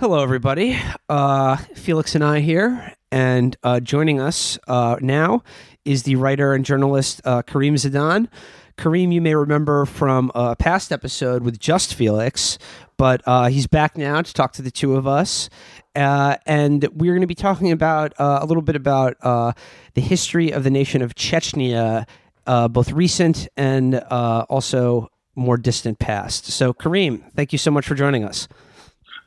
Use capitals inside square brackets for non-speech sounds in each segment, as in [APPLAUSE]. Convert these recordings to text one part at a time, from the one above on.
Hello, everybody. Uh, Felix and I here, and uh, joining us uh, now is the writer and journalist uh, Karim Zidan. Karim, you may remember from a past episode with Just Felix, but uh, he's back now to talk to the two of us. Uh, and we're going to be talking about a little bit about the history of the nation of Chechnya, both recent and also more distant past. So, Karim, thank you so much for joining us.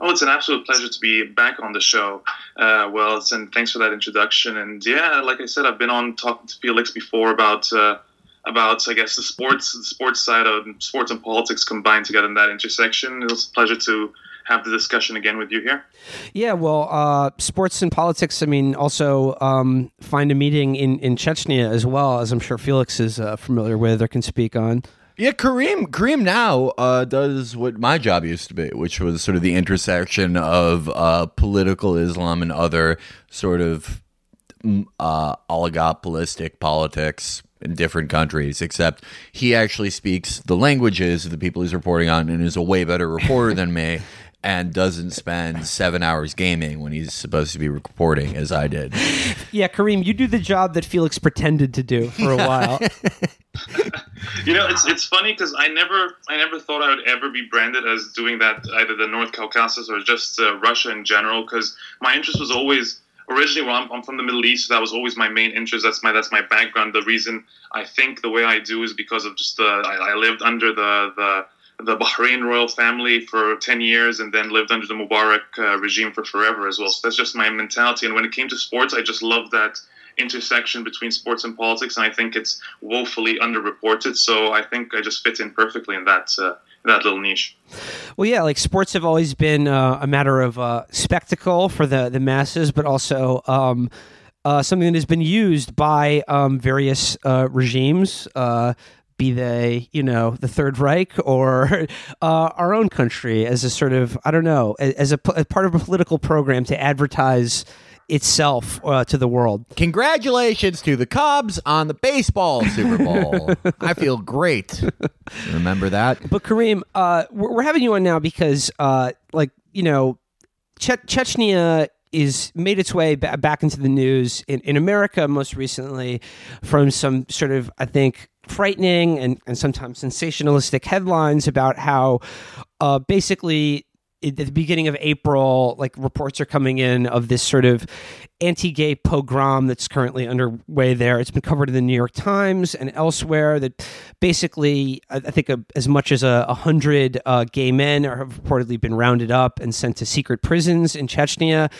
Oh, it's an absolute pleasure to be back on the show. Uh, well, and thanks for that introduction. And yeah, like I said, I've been on talking to Felix before about uh, about I guess the sports the sports side of sports and politics combined together in that intersection. It was a pleasure to have the discussion again with you here. Yeah, well, uh, sports and politics. I mean, also um, find a meeting in in Chechnya as well, as I'm sure Felix is uh, familiar with or can speak on. Yeah, Karim. Karim now uh, does what my job used to be, which was sort of the intersection of uh, political Islam and other sort of mm, uh, oligopolistic politics in different countries. Except he actually speaks the languages of the people he's reporting on, and is a way better reporter than me. [LAUGHS] And doesn't spend seven hours gaming when he's supposed to be reporting, as I did. Yeah, Karim, you do the job that Felix pretended to do for a [LAUGHS] while. [LAUGHS] you know, it's it's funny because I never I never thought I would ever be branded as doing that either the North Caucasus or just uh, Russia in general because my interest was always originally well, I'm, I'm, from the Middle East, so that was always my main interest. That's my that's my background. The reason I think the way I do is because of just the I, I lived under the the the Bahrain royal family for 10 years and then lived under the Mubarak uh, regime for forever as well. So that's just my mentality. And when it came to sports, I just love that intersection between sports and politics, and I think it's woefully underreported. So I think I just fit in perfectly in that uh, that little niche. Well, yeah, like sports have always been uh, a matter of uh, spectacle for the the masses, but also. Um, uh, something that has been used by um, various uh, regimes, uh, be they, you know, the Third Reich or [LAUGHS] uh, our own country, as a sort of, I don't know, as a, as part of a political program to advertise itself uh, to the world. Congratulations to the Cubs on the baseball [LAUGHS] Super Bowl. I feel great. Remember that? But Karim, uh, we're, we're, having you on now because, uh, like, you know, che- Chechnya is made its way b- back into the news in, in America most recently from some sort of, I think, frightening and, and sometimes sensationalistic headlines about how uh, basically at the beginning of April, like reports are coming in of this sort of anti-gay pogrom that's currently underway there. It's been covered in the New York Times and elsewhere. That basically, I think a, as much as a, a hundred uh, gay men are, have reportedly been rounded up and sent to secret prisons in Chechnya.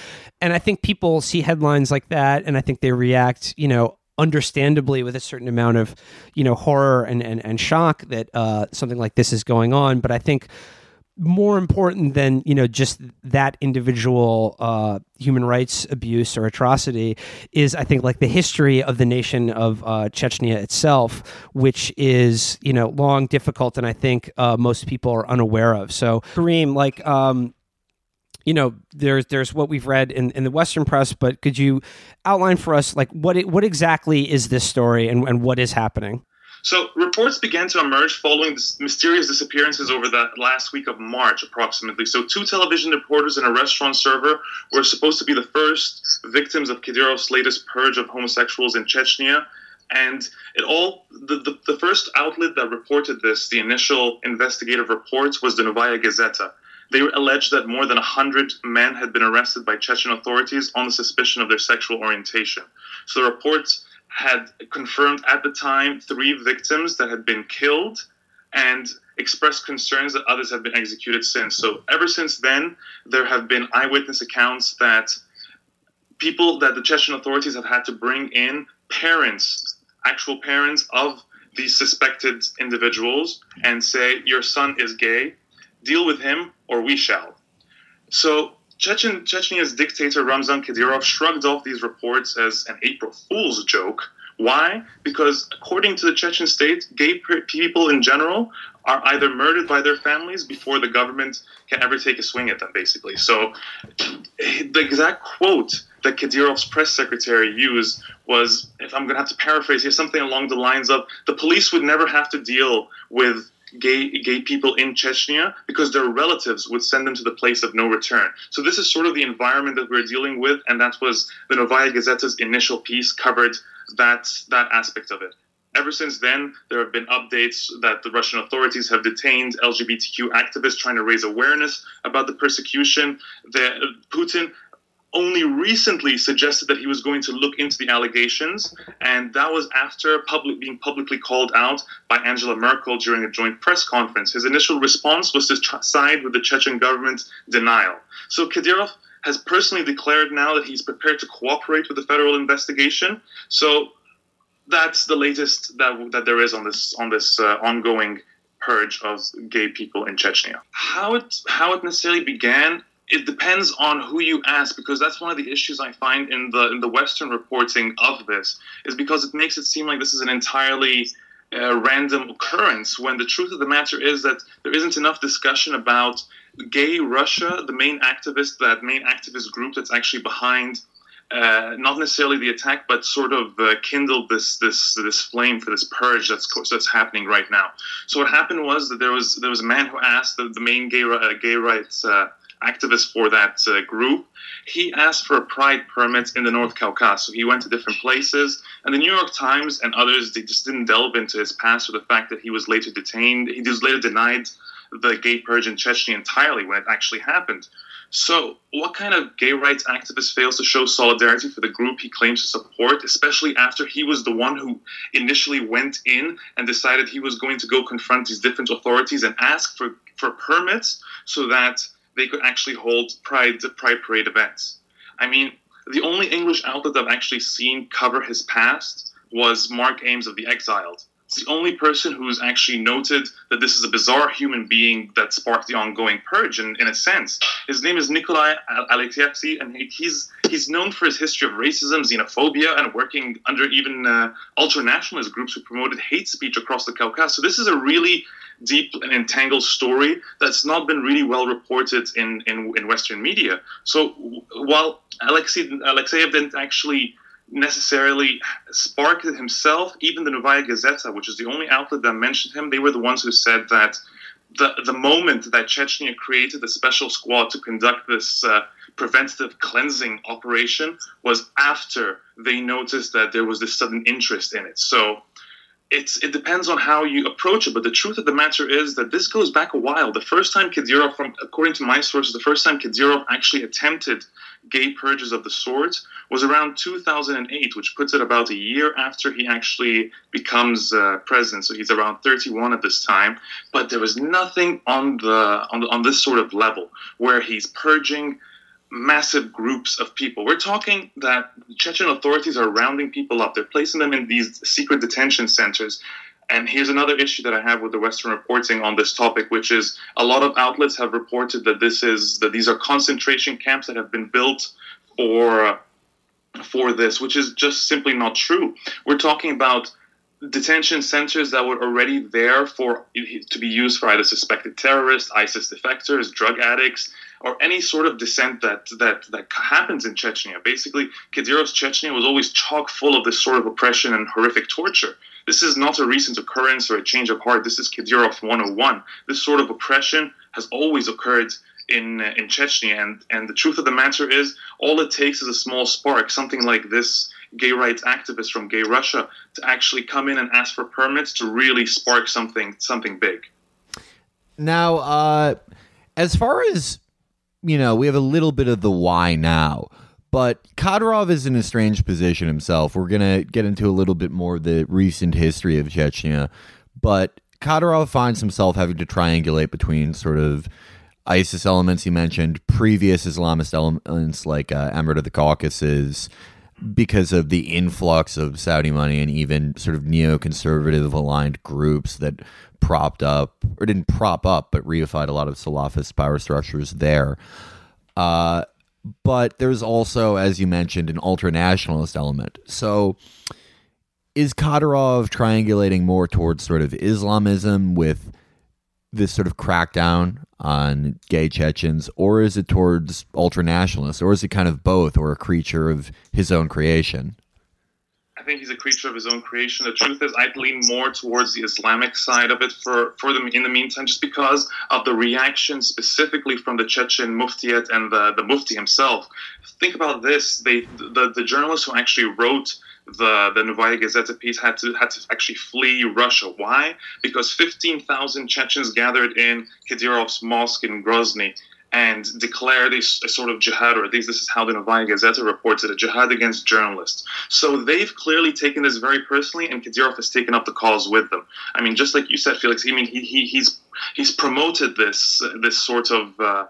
And I think people see headlines like that, and I think they react, you know, understandably with a certain amount of you know horror and and, and shock that uh, something like this is going on. But I think more important than you know just that individual uh, human rights abuse or atrocity is I think like the history of the nation of uh, Chechnya itself, which is you know long, difficult, and I think uh, most people are unaware of. So Karim, like. Um, you know, there's there's what we've read in, in the Western press, but could you outline for us like what it, what exactly is this story and, and what is happening? So reports began to emerge following this mysterious disappearances over the last week of March, approximately. So two television reporters and a restaurant server were supposed to be the first victims of Kadyrov's latest purge of homosexuals in Chechnya. And it all the, the, the first outlet that reported this, the initial investigative reports, was the Novaya Gazeta. They alleged that more than 100 men had been arrested by Chechen authorities on the suspicion of their sexual orientation. So the reports had confirmed at the time three victims that had been killed and expressed concerns that others have been executed since. So ever since then, there have been eyewitness accounts that people that the Chechen authorities have had to bring in parents, actual parents of these suspected individuals, and say, Your son is gay, deal with him or we shall. So Chechen, Chechnya's dictator Ramzan Kadyrov shrugged off these reports as an April Fool's joke. Why? Because according to the Chechen state, gay people in general are either murdered by their families before the government can ever take a swing at them, basically. So the exact quote that Kadyrov's press secretary used was, if I'm going to have to paraphrase here, something along the lines of the police would never have to deal with gay gay people in Chechnya because their relatives would send them to the place of no return. So this is sort of the environment that we're dealing with, and that was the Novaya Gazeta's initial piece covered that that aspect of it. Ever since then, there have been updates that the Russian authorities have detained LGBTQ activists trying to raise awareness about the persecution. The, uh, Putin only recently suggested that he was going to look into the allegations, and that was after public, being publicly called out by Angela Merkel during a joint press conference. His initial response was to side with the Chechen government's denial. So Kadyrov has personally declared now that he's prepared to cooperate with the federal investigation. So that's the latest that that there is on this on this uh, ongoing purge of gay people in Chechnya. How it how it necessarily began, it depends on who you ask because that's one of the issues I find in the in the Western reporting of this is because it makes it seem like this is an entirely uh, random occurrence when the truth of the matter is that there isn't enough discussion about gay Russia, the main activist, that main activist group that's actually behind uh, not necessarily the attack, but sort of uh, kindled this this this flame for this purge that's that's happening right now. So what happened was that there was there was a man who asked the, the main gay uh, gay rights uh, activist for that uh, group. He asked for a pride permit in the North Caucasus. So he went to different places, and the New York Times and others they just didn't delve into his past or the fact that he was later detained. He was later denied the gay purge in Chechnya entirely when it actually happened. So, what kind of gay rights activist fails to show solidarity for the group he claims to support, especially after he was the one who initially went in and decided he was going to go confront these different authorities and ask for, for permits so that they could actually hold Pride, Pride Parade events? I mean, the only English outlet I've actually seen cover his past was Mark Ames of The Exiled It's the only person who's actually noted that this is a bizarre human being that sparked the ongoing purge. In, in a sense, his name is Nikolai Alexeyevsky, and he's he's known for his history of racism, xenophobia, and working under even uh, ultra-nationalist groups who promoted hate speech across the Caucasus. So this is a really deep and entangled story that's not been really well reported in, in, in Western media. So while Alexei Alexeyev didn't actually necessarily sparked it himself. Even the Novaya Gazeta, which is the only outlet that mentioned him, they were the ones who said that the, the moment that Chechnya created a special squad to conduct this uh, preventative cleansing operation was after they noticed that there was this sudden interest in it. So it's it depends on how you approach it. But the truth of the matter is that this goes back a while. The first time Kadyrov, from according to my sources, the first time Kadyrov actually attempted gay purges of the sort was around 2008, which puts it about a year after he actually becomes uh, president. So he's around 31 at this time. But there was nothing on the on, the, on this sort of level where he's purging massive groups of people. We're talking that Chechen authorities are rounding people up. They're placing them in these secret detention centers. And here's another issue that I have with the Western reporting on this topic, which is a lot of outlets have reported that this is that these are concentration camps that have been built for for this, which is just simply not true. We're talking about detention centers that were already there for to be used for either suspected terrorists, ISIS defectors, drug addicts, or any sort of dissent that that that happens in Chechnya. Basically, Kadyrov's Chechnya was always chock full of this sort of oppression and horrific torture. This is not a recent occurrence or a change of heart. This is Kadyrov 101. This sort of oppression has always occurred in uh, in Chechnya, and and the truth of the matter is, all it takes is a small spark, something like this gay rights activist from Gay Russia, to actually come in and ask for permits to really spark something something big. Now, uh, as far as you know, we have a little bit of the why now. But Kadyrov is in a strange position himself. We're going to get into a little bit more of the recent history of Chechnya. But Kadyrov finds himself having to triangulate between sort of ISIS elements he mentioned, previous Islamist elements like uh, Emirate of the Caucasus, because of the influx of Saudi money and even sort of neoconservative aligned groups that propped up, or didn't prop up, but reified a lot of Salafist power structures there. Uh, but there's also, as you mentioned, an ultra nationalist element. So is Kadyrov triangulating more towards sort of Islamism with this sort of crackdown on gay Chechens, or is it towards ultra nationalists, or is it kind of both, or a creature of his own creation? I think he's a creature of his own creation. The truth is, I'd lean more towards the Islamic side of it for, for them in the meantime, just because of the reaction specifically from the Chechen Muftiat and the, the Mufti himself. Think about this: they the, the journalist who actually wrote the the Novaya Gazeta piece had to had to actually flee Russia. Why? Because 15,000 Chechens gathered in Kadyrov's mosque in Grozny and declared a, a, sort of jihad, or at least this is how the Novaya Gazeta reports it, a jihad against journalists. So they've clearly taken this very personally, and Kadyrov has taken up the cause with them. I mean, just like you said, Felix. I mean, he, he he's he's promoted this this sort of. Uh,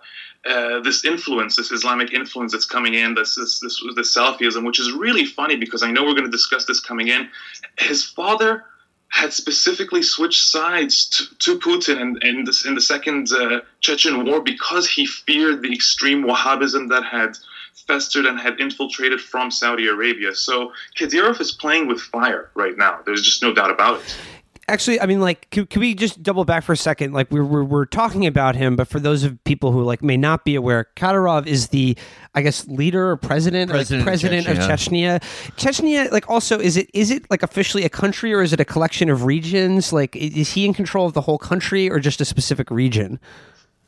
uh, this influence, this Islamic influence that's coming in, this this this, this Salafism, which is really funny because I know we're going to discuss this coming in. His father had specifically switched sides to, to Putin in, in, this, in the second uh, Chechen war because he feared the extreme Wahhabism that had festered and had infiltrated from Saudi Arabia. So Kadyrov is playing with fire right now. There's just no doubt about it actually i mean like can, can, we just double back for a second? Like we're, we're, we're, talking about him but for those of people who like may not be aware kadyrov is the i guess leader or president president, like, president of, chechnya. of chechnya. Chechnya. Like also is it is it like officially a country or is it a collection of regions? Like is he in control of the whole country or just a specific region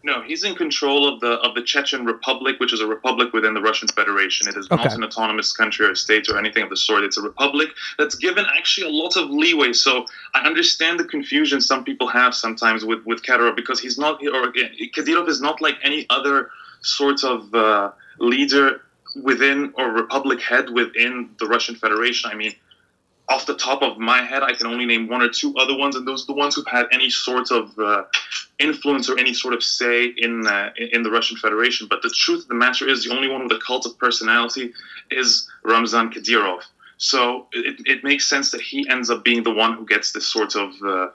no, he's in control of the of the Chechen Republic, which is a republic within the Russian Federation. It is okay. not an autonomous country or state or anything of the sort. It's a republic that's given actually a lot of leeway. So I understand the confusion some people have sometimes with with Kadyrov because he's not or Kadyrov is not like any other sort of uh, leader within or republic head within the Russian Federation. I mean, off the top of my head, I can only name one or two other ones, and those are the ones who've had any sort of uh, influence or any sort of say in uh, in the Russian Federation. But the truth of the matter is, the only one with a cult of personality is Ramzan Kadyrov. So it, it makes sense that he ends up being the one who gets this sort of uh,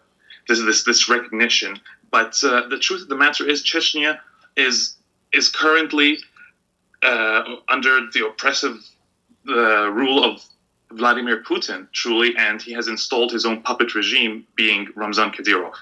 this this this recognition. But uh, the truth of the matter is, Chechnya is is currently uh, under the oppressive uh, rule of Vladimir Putin, truly, and he has installed his own puppet regime, being Ramzan Kadyrov.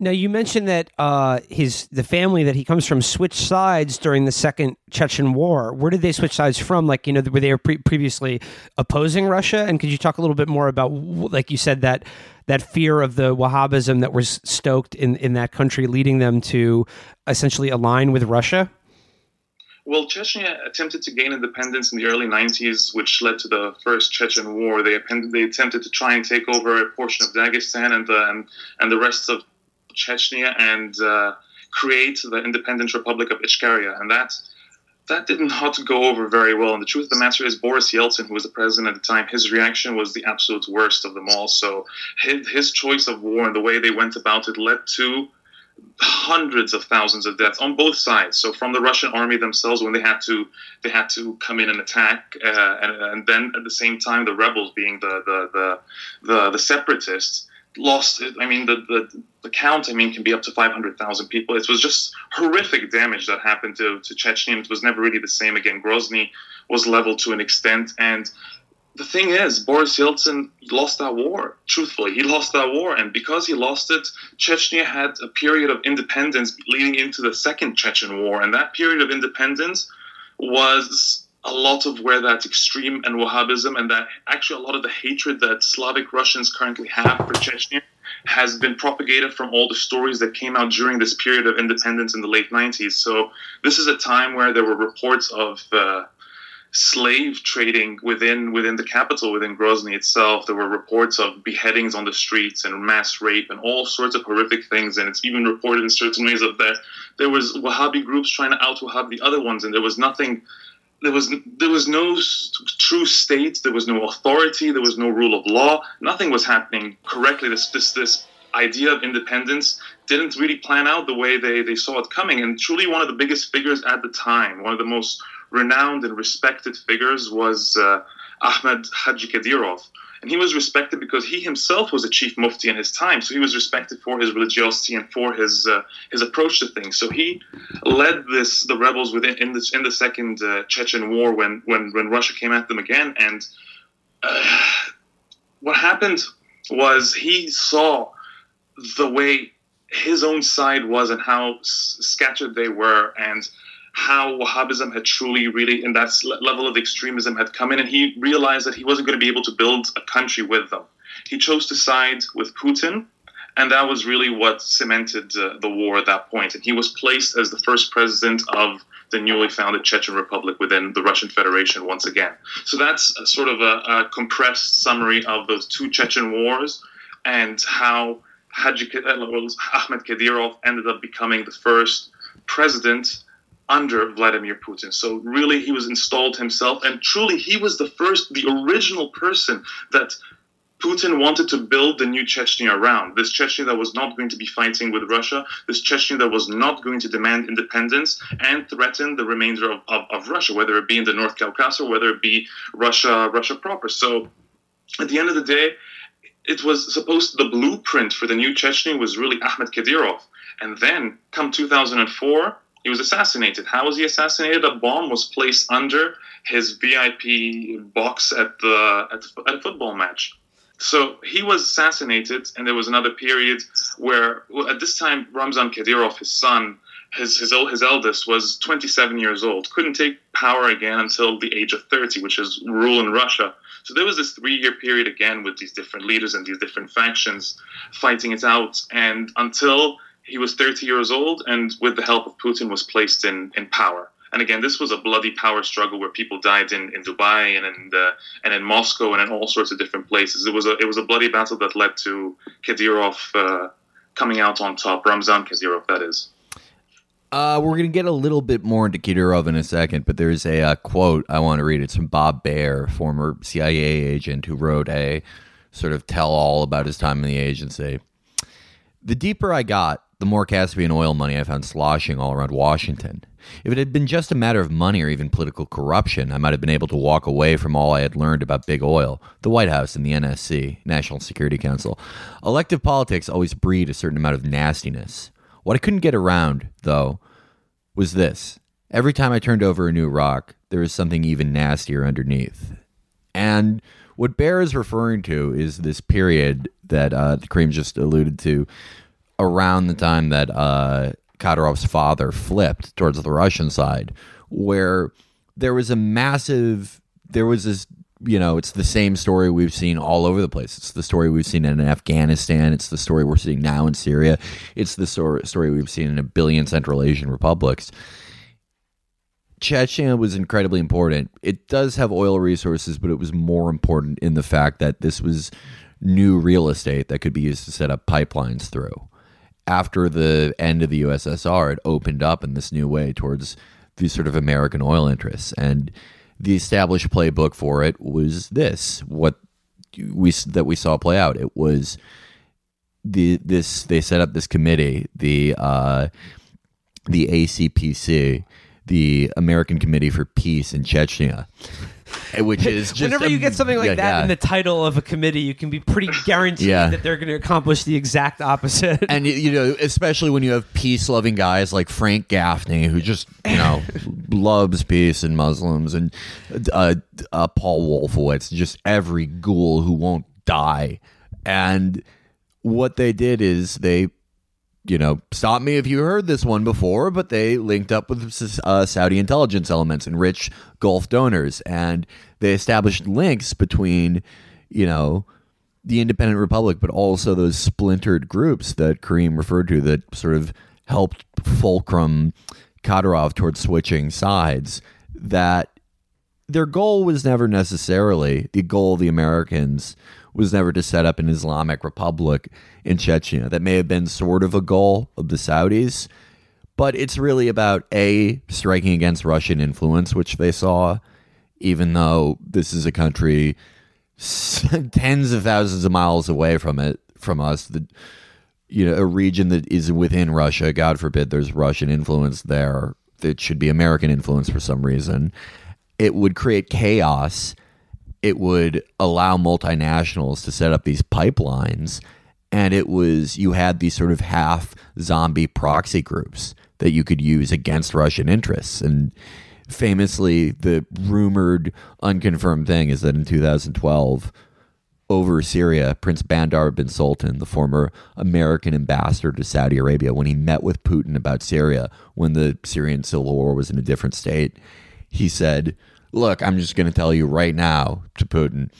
Now you mentioned that uh, his the family that he comes from switched sides during the second Chechen War. Where did they switch sides from? Like you know, were they pre- previously opposing Russia? And could you talk a little bit more about, like you said, that that fear of the Wahhabism that was stoked in in that country, leading them to essentially align with Russia? Well, Chechnya attempted to gain independence in the early 90s, which led to the first Chechen War. They, they attempted to try and take over a portion of Dagestan and the, and, and the rest of Chechnya and uh, create the independent Republic of Ichkeria. And that, that did not go over very well. And the truth of the matter is, Boris Yeltsin, who was the president at the time, his reaction was the absolute worst of them all. So his, his choice of war and the way they went about it led to hundreds of thousands of deaths on both sides. So from the Russian army themselves, when they had to they had to come in and attack, uh, and, and, then at the same time the rebels, being the the the the, the separatists, lost. I mean the, the the count. I mean can be up to five hundred thousand people. It was just horrific damage that happened to to Chechnya. It was never really the same again. Grozny was leveled to an extent, and the thing is, Boris Yeltsin lost that war. Truthfully, he lost that war, and because he lost it, Chechnya had a period of independence leading into the second Chechen war, and that period of independence was a lot of where that extreme and Wahhabism and that actually a lot of the hatred that Slavic Russians currently have for Chechnya has been propagated from all the stories that came out during this period of independence in the late 90s. So this is a time where there were reports of uh, slave trading within within the capital, within Grozny itself. There were reports of beheadings on the streets and mass rape and all sorts of horrific things. And it's even reported in certain ways of that there was Wahhabi groups trying to out Wahhab the other ones, and there was nothing. There was there was no true state. There was no authority. There was no rule of law. Nothing was happening correctly. This this this idea of independence didn't really plan out the way they, they saw it coming. And truly, one of the biggest figures at the time, one of the most renowned and respected figures was uh, Ahmed Haji Kadyrov. And he was respected because he himself was a chief mufti in his time. So he was respected for his religiosity and for his uh, his approach to things. So he led this the rebels within in the in the second uh, Chechen war when when when Russia came at them again. And uh, what happened was he saw the way his own side was and how s- scattered they were and how Wahhabism had truly, really, in that level of extremism, had come in, and he realized that he wasn't going to be able to build a country with them. He chose to side with Putin, and that was really what cemented uh, the war at that point. And he was placed as the first president of the newly founded Chechen Republic within the Russian Federation once again. So that's sort of a, a, compressed summary of those two Chechen wars and how Haji uh, Ahmed Kadyrov ended up becoming the first president under Vladimir Putin. So really, he was installed himself, and truly, he was the first, the original person that Putin wanted to build the new Chechnya around. This Chechnya that was not going to be fighting with Russia, this Chechnya that was not going to demand independence and threaten the remainder of, of, of Russia, whether it be in the North Caucasus or whether it be Russia, Russia proper. So at the end of the day, it was supposed the blueprint for the new Chechnya was really Ahmed Kadyrov. And then come 2004, he was assassinated. How was he assassinated? A bomb was placed under his VIP box at the at, at a football match. So he was assassinated, and there was another period where, at this time, Ramzan Kadyrov, his son, his, his his eldest, was 27 years old. Couldn't take power again until the age of 30, which is rule in Russia. So there was this three-year period again with these different leaders and these different factions fighting it out, and until he was 30 years old, and with the help of Putin, was placed in in power. And again, this was a bloody power struggle where people died in, in Dubai and in the, and in Moscow and in all sorts of different places. It was a it was a bloody battle that led to Kadyrov uh, coming out on top. Ramzan Kadyrov, that is. Uh, we're going to get a little bit more into Kadyrov in a second, but there's a uh, quote I want to read. It's from Bob Baer, former CIA agent who wrote a sort of tell all about his time in the agency. The deeper I got, the more Caspian oil money I found sloshing all around Washington. If it had been just a matter of money or even political corruption, I might have been able to walk away from all I had learned about big oil, the White House, and the NSC, National Security Council. Elective politics always breed a certain amount of nastiness. What I couldn't get around, though, was this. Every time I turned over a new rock, there was something even nastier underneath. And what Baer is referring to is this period that uh, Karim just alluded to around the time that uh, Kadyrov's father flipped towards the Russian side, where there was a massive, there was this, you know, it's the same story we've seen all over the place. It's the story we've seen in Afghanistan. It's the story we're seeing now in Syria. It's the story we've seen in a billion Central Asian republics. Chechnya was incredibly important. It does have oil resources, but it was more important in the fact that this was new real estate that could be used to set up pipelines through after the end of the USSR, it opened up in this new way towards these sort of American oil interests. And the established playbook for it was this: what we that we saw play out. It was the this they set up this committee, the uh, the ACPC, the American Committee for Peace in Chechnya, which is just whenever you get something like yeah, that yeah. in the title of a committee, you can be pretty guaranteed Yeah. that they're going to accomplish the exact opposite. and you- you know, especially when you have peace-loving guys like Frank Gaffney, who just you know [LAUGHS] loves peace and Muslims, and uh, uh, Paul Wolfowitz, just every ghoul who won't die. And what they did is they, you know, stop me if you heard this one before, but they linked up with uh, Saudi intelligence elements and rich Gulf donors, and they established links between, you know the independent republic, but also those splintered groups that Karim referred to that sort of helped fulcrum Kadyrov towards switching sides. That their goal was never necessarily the goal of the Americans was never to set up an Islamic republic in Chechnya. That may have been sort of a goal of the Saudis, but it's really about a striking against Russian influence, which they saw, even though this is a country [LAUGHS] tens of thousands of miles away from it from us. The you know a region that is within Russia. God forbid there's russian influence there that should be american influence for some reason. It would create chaos it would allow multinationals to set up these pipelines and it was you had these sort of half zombie proxy groups that you could use against russian interests. And famously the rumored unconfirmed thing is that in 2012 over Syria, Prince Bandar bin Sultan, the former American ambassador to Saudi Arabia, when he met with Putin about Syria when the Syrian civil war was in a different state, he said, Look, I'm just going to tell you right now to Putin,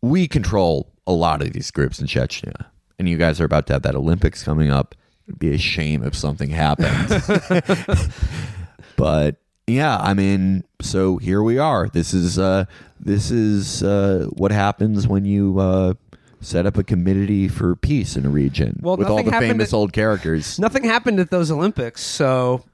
we control a lot of these groups in Chechnya. And you guys are about to have that Olympics coming up. It'd be a shame if something happened. [LAUGHS] but yeah, I mean, so here we are. This is uh, this is uh, what happens when you uh, set up a committee for peace in a region Well, with all the famous at- old characters. Nothing happened at those Olympics, so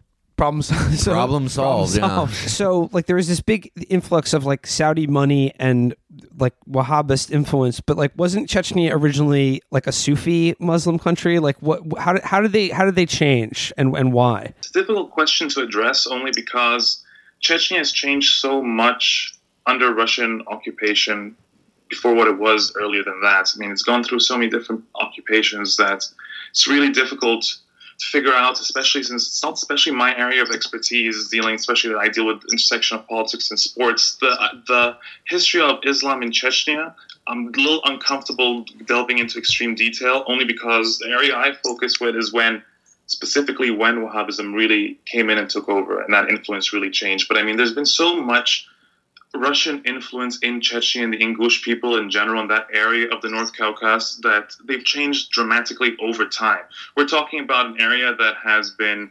problem [LAUGHS] solved. So, Problem solved, yeah. So like there was this big influx of like Saudi money and like Wahhabist influence, but like wasn't Chechnya originally like a Sufi Muslim country? Like what? How did how did they how did they change and and why? It's a difficult question to address only because Chechnya has changed so much under Russian occupation before what it was earlier than that. I mean, it's gone through so many different occupations that it's really difficult figure out, especially since it's not especially my area of expertise dealing, especially that I deal with intersection of politics and sports. The uh, the history of Islam in Chechnya, I'm a little uncomfortable delving into extreme detail, only because the area I focus with is when specifically when Wahhabism really came in and took over, and that influence really changed. But I mean, there's been so much Russian influence in Chechnya and the Ingush people in general in that area of the North Caucasus that they've changed dramatically over time. We're talking about an area that has been.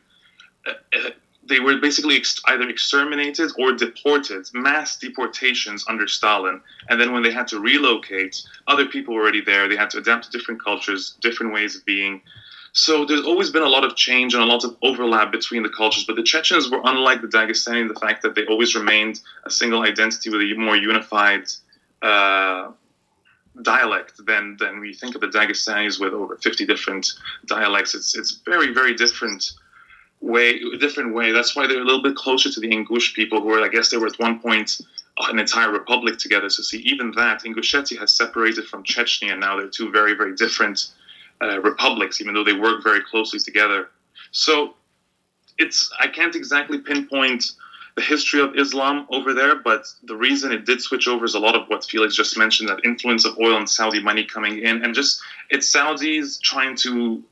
Uh, uh, they were basically ex- either exterminated or deported, mass deportations under Stalin. And then when they had to relocate, other people were already there. They had to adapt to different cultures, different ways of being. So there's always been a lot of change and a lot of overlap between the cultures. But the Chechens were unlike the Dagestani in the fact that they always remained a single identity with a more unified uh, dialect than than we think of the Dagestanis with over 50 different dialects. It's it's very very different way different way. That's why they're a little bit closer to the Ingush people, who were I guess they were at one point an entire republic together. So see, even that Ingushetia has separated from Chechnya, and now they're two very very different uh, republics, even though they work very closely together. So it's I can't exactly pinpoint the history of Islam over there, but the reason it did switch over is a lot of what Felix just mentioned that influence of oil and Saudi money coming in, and just it's Saudis trying to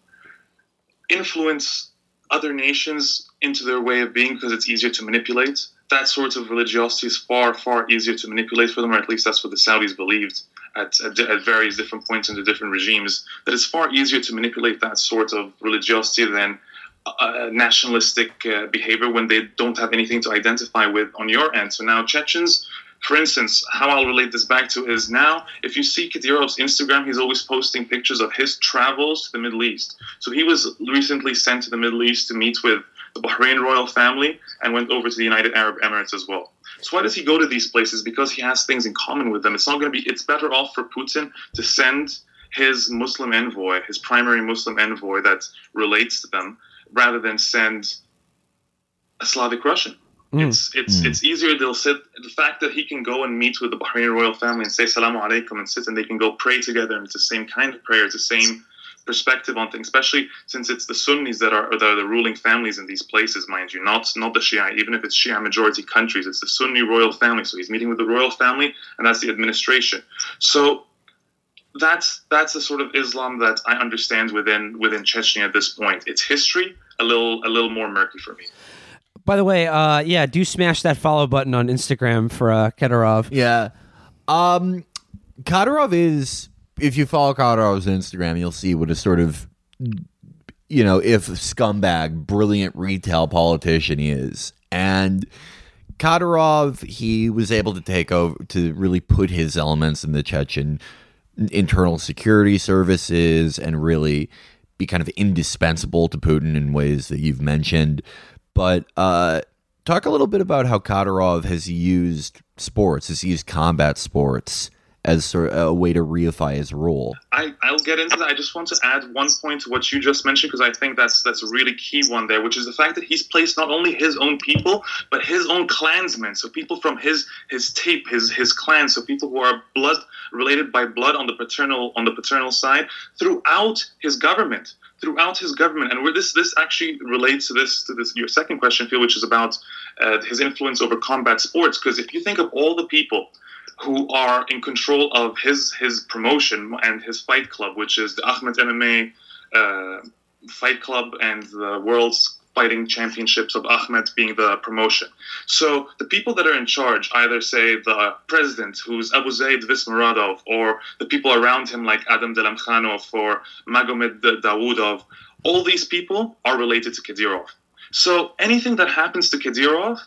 influence other nations into their way of being because it's easier to manipulate. That sort of religiosity is far, far easier to manipulate for them, or at least that's what the Saudis believed at, at, at various different points in the different regimes. That it's far easier to manipulate that sort of religiosity than uh, nationalistic uh, behavior when they don't have anything to identify with on your end. So now Chechens, for instance, how I'll relate this back to is now if you see Kadyrov's Instagram, he's always posting pictures of his travels to the Middle East. So he was recently sent to the Middle East to meet with the Bahrain royal family and went over to the United Arab Emirates as well. So why does he go to these places? Because he has things in common with them. It's not going to be. It's better off for Putin to send his Muslim envoy, his primary Muslim envoy that relates to them, rather than send a Slavic Russian. Mm. It's it's it's easier. They'll sit. The fact that he can go and meet with the Bahraini royal family and say "Salamu alaikum" and sit, and they can go pray together, and it's the same kind of prayer. It's the same perspective on things, especially since it's the Sunnis that are, that are the ruling families in these places, mind you, not not the Shia. Even if it's Shia majority countries, it's the Sunni royal family. So he's meeting with the royal family, and that's the administration. So that's that's the sort of Islam that I understand within within Chechnya at this point. Its history a little a little more murky for me. By the way, uh, yeah, do smash that follow button on Instagram for uh, Kadyrov. Yeah. Um Kadyrov is if you follow Kadyrov's Instagram, you'll see what a sort of you know, if scumbag, brilliant retail politician he is. And Kadyrov, he was able to take over to really put his elements in the Chechen internal security services and really be kind of indispensable to Putin in ways that you've mentioned. But uh, talk a little bit about how Kadyrov has used sports, has used combat sports as sort of a way to reify his role. I, I'll get into that. I just want to add one point to what you just mentioned because I think that's that's a really key one there, which is the fact that he's placed not only his own people but his own clansmen, so people from his his tape, his his clan, so people who are blood related by blood on the paternal on the paternal side throughout his government throughout his government. And where this this actually relates to this to this your second question, Phil, which is about uh, his influence over combat sports. Because if you think of all the people who are in control of his his promotion and his fight club, which is the Ahmed MMA uh, Fight Club and the World's Fighting Championships of Ahmed being the promotion. So the people that are in charge, either say the president, who's Abu Zaid Vismuradov, or the people around him like Adam Delimkhanov or Magomed Dawoodov, all these people are related to Kadyrov. So anything that happens to Kadyrov,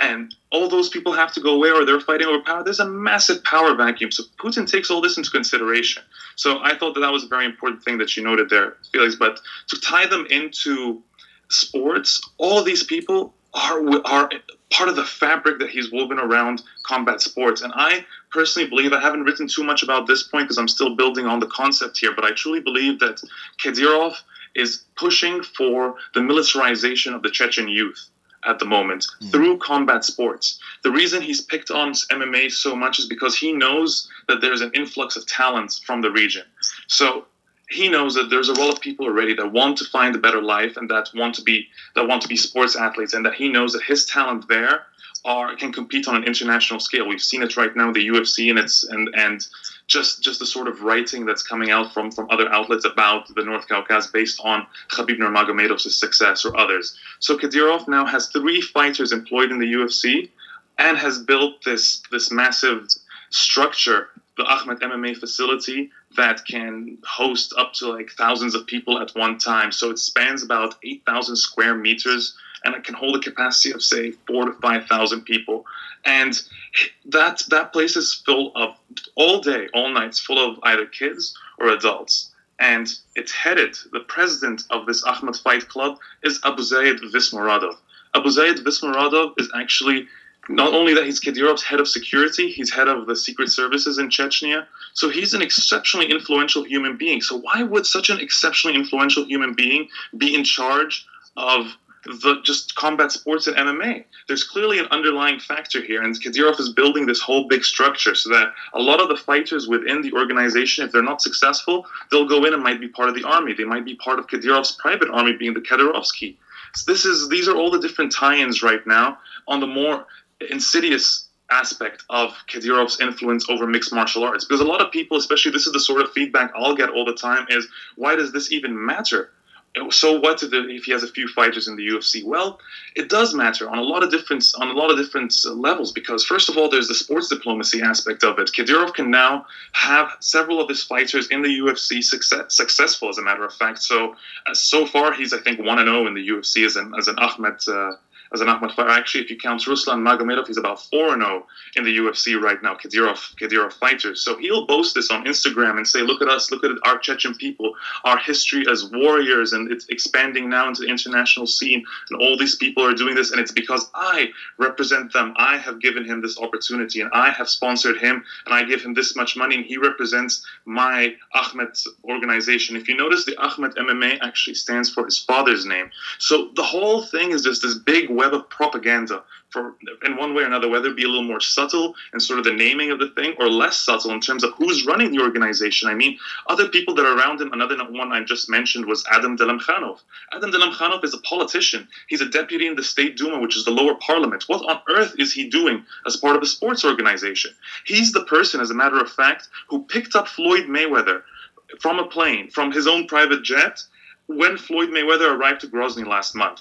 and all those people have to go away or they're fighting over power. There's a massive power vacuum. So Putin takes all this into consideration. So I thought that that was a very important thing that you noted there, Felix. But to tie them into sports, all these people are are part of the fabric that he's woven around combat sports. And I personally believe I haven't written too much about this point because I'm still building on the concept here, but I truly believe that Kadyrov is pushing for the militarization of the Chechen youth at the moment mm. through combat sports. The reason he's picked on MMA so much is because he knows that there's an influx of talents from the region. So he knows that there's a lot of people already that want to find a better life and that want to be that want to be sports athletes and that he knows that his talent there are can compete on an international scale. We've seen it right now the UFC and it's and and just just the sort of writing that's coming out from from other outlets about the North Caucasus based on Khabib Nurmagomedov's success or others. So Kadyrov now has three fighters employed in the UFC and has built this this massive structure, the Ahmed MMA facility that can host up to like thousands of people at one time. So it spans about 8,000 square meters and it can hold a capacity of say four to five thousand people and that that place is full of all day all nights full of either kids or adults and it's headed the president of this ahmed fight club is abu zaid vismuradov abu zaid vismuradov is actually not only that he's Kadyrov's head of security, he's head of the secret services in Chechnya. So he's an exceptionally influential human being. So why would such an exceptionally influential human being be in charge of the just combat sports and MMA. There's clearly an underlying factor here, and Kadyrov is building this whole big structure so that a lot of the fighters within the organization, if they're not successful, they'll go in and might be part of the army. They might be part of Kadyrov's private army, being the Kadyrovsky. So this is these are all the different tie-ins right now on the more insidious aspect of Kadyrov's influence over mixed martial arts. Because a lot of people, especially this is the sort of feedback I'll get all the time, is why does this even matter? So what if he has a few fighters in the UFC? Well, it does matter on a lot of different on a lot of different levels because first of all, there's the sports diplomacy aspect of it. Kadyrov can now have several of his fighters in the UFC success, successful, as a matter of fact. So uh, so far, he's I think one and zero oh in the UFC as an as an Ahmed. Uh, as an Ahmed fighter. Actually, if you count Ruslan Magomedov, he's about 4 0 in the UFC right now, Kadyrov, Kadyrov fighters. So he'll boast this on Instagram and say, look at us, look at our Chechen people, our history as warriors, and it's expanding now into the international scene. And all these people are doing this, and it's because I represent them. I have given him this opportunity, and I have sponsored him, and I give him this much money, and he represents my Ahmed organization. If you notice, the Ahmed MMA actually stands for his father's name. So the whole thing is just this big web of propaganda for in one way or another, whether it be a little more subtle in sort of the naming of the thing or less subtle in terms of who's running the organization. I mean, other people that are around him, another one I just mentioned was Adam Delimkhanov. Adam Delimkhanov is a politician. He's a deputy in the State Duma, which is the lower parliament. What on earth is he doing as part of a sports organization? He's the person, as a matter of fact, who picked up Floyd Mayweather from a plane, from his own private jet, when Floyd Mayweather arrived to Grozny last month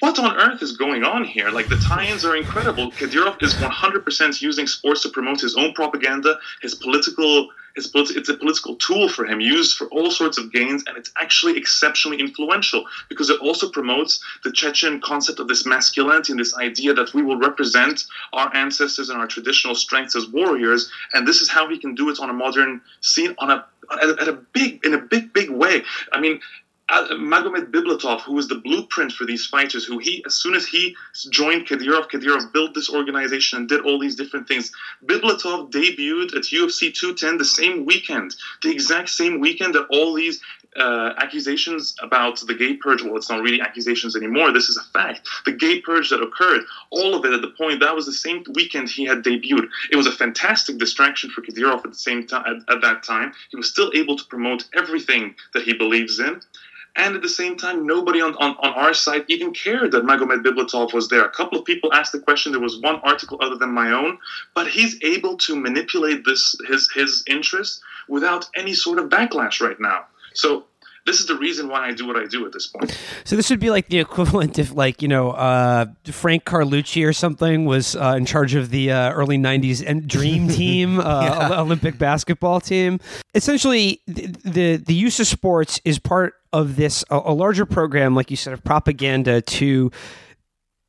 what on earth is going on here? Like the tie-ins are incredible. Kadyrov is 100% using sports to promote his own propaganda, his political, his politi- it's a political tool for him, used for all sorts of gains, and it's actually exceptionally influential because it also promotes the Chechen concept of this masculinity and this idea that we will represent our ancestors and our traditional strengths as warriors, and this is how he can do it on a modern scene on a at, at a big in a big big way. I mean, Magomed Bibulatov, who was the blueprint for these fighters, who he, as soon as he joined Kadyrov, Kadyrov built this organization and did all these different things. Bibulatov debuted at UFC 210 the same weekend, the exact same weekend that all these uh, accusations about the gay purge, well, it's not really accusations anymore, this is a fact. The gay purge that occurred, all of it at the point, that was the same weekend he had debuted. It was a fantastic distraction for Kadyrov at the same time, at, at that time. He was still able to promote everything that he believes in And at the same time, nobody on, on, on our side even cared that Magomed Bibulatov was there. A couple of people asked the question. There was one article other than my own, but he's able to manipulate this his his interest without any sort of backlash right now. So this is the reason why I do what I do at this point. So this would be like the equivalent if, like you know, uh, Frank Carlucci or something was uh, in charge of the uh, early '90s and Dream [LAUGHS] Team, uh, yeah. Olympic basketball team. Essentially, the, the, the use of sports is part of this a, a larger program, like you said, of propaganda to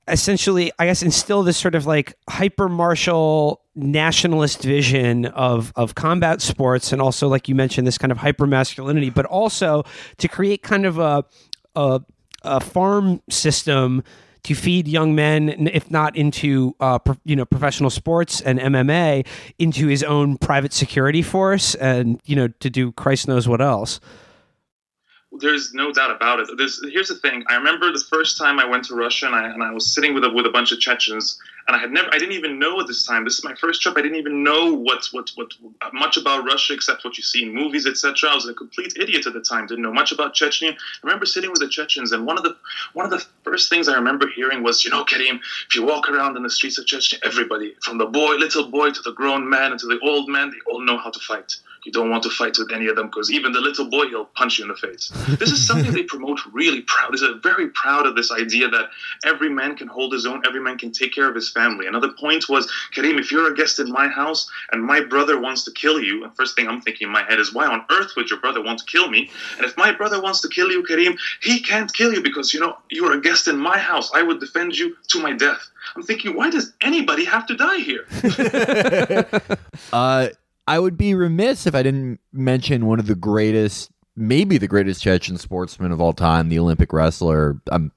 essentially, I guess, instill this sort of like hyper martial nationalist vision of of combat sports, and also, like you mentioned, this kind of hyper masculinity, but also to create kind of a a, a farm system to feed young men, if not into uh, pro, you know professional sports and MMA, into his own private security force, and you know to do Christ knows what else there's no doubt about it. There's, here's the thing. I remember the first time I went to Russia and I, and I was sitting with a, with a bunch of Chechens and I had never, I didn't even know at this time. This is my first trip. I didn't even know what what what much about Russia except what you see in movies, etc. I was a complete idiot at the time. Didn't know much about Chechnya. I remember sitting with the Chechens and one of the one of the first things I remember hearing was, you know, Karim, if you walk around in the streets of Chechnya, everybody, from the boy, little boy to the grown man and to the old man, they all know how to fight you don't want to fight with any of them because even the little boy, he'll punch you in the face. This is something they promote really proud. They're very proud of this idea that every man can hold his own, every man can take care of his family. Another point was, Karim, if you're a guest in my house and my brother wants to kill you, the first thing I'm thinking in my head is, why on earth would your brother want to kill me? And if my brother wants to kill you, Karim, he can't kill you because, you know, you're a guest in my house. I would defend you to my death. I'm thinking, why does anybody have to die here? [LAUGHS] [LAUGHS] uh, I would be remiss if I didn't mention one of the greatest, maybe the greatest Chechen sportsman of all time, the Olympic wrestler. I'm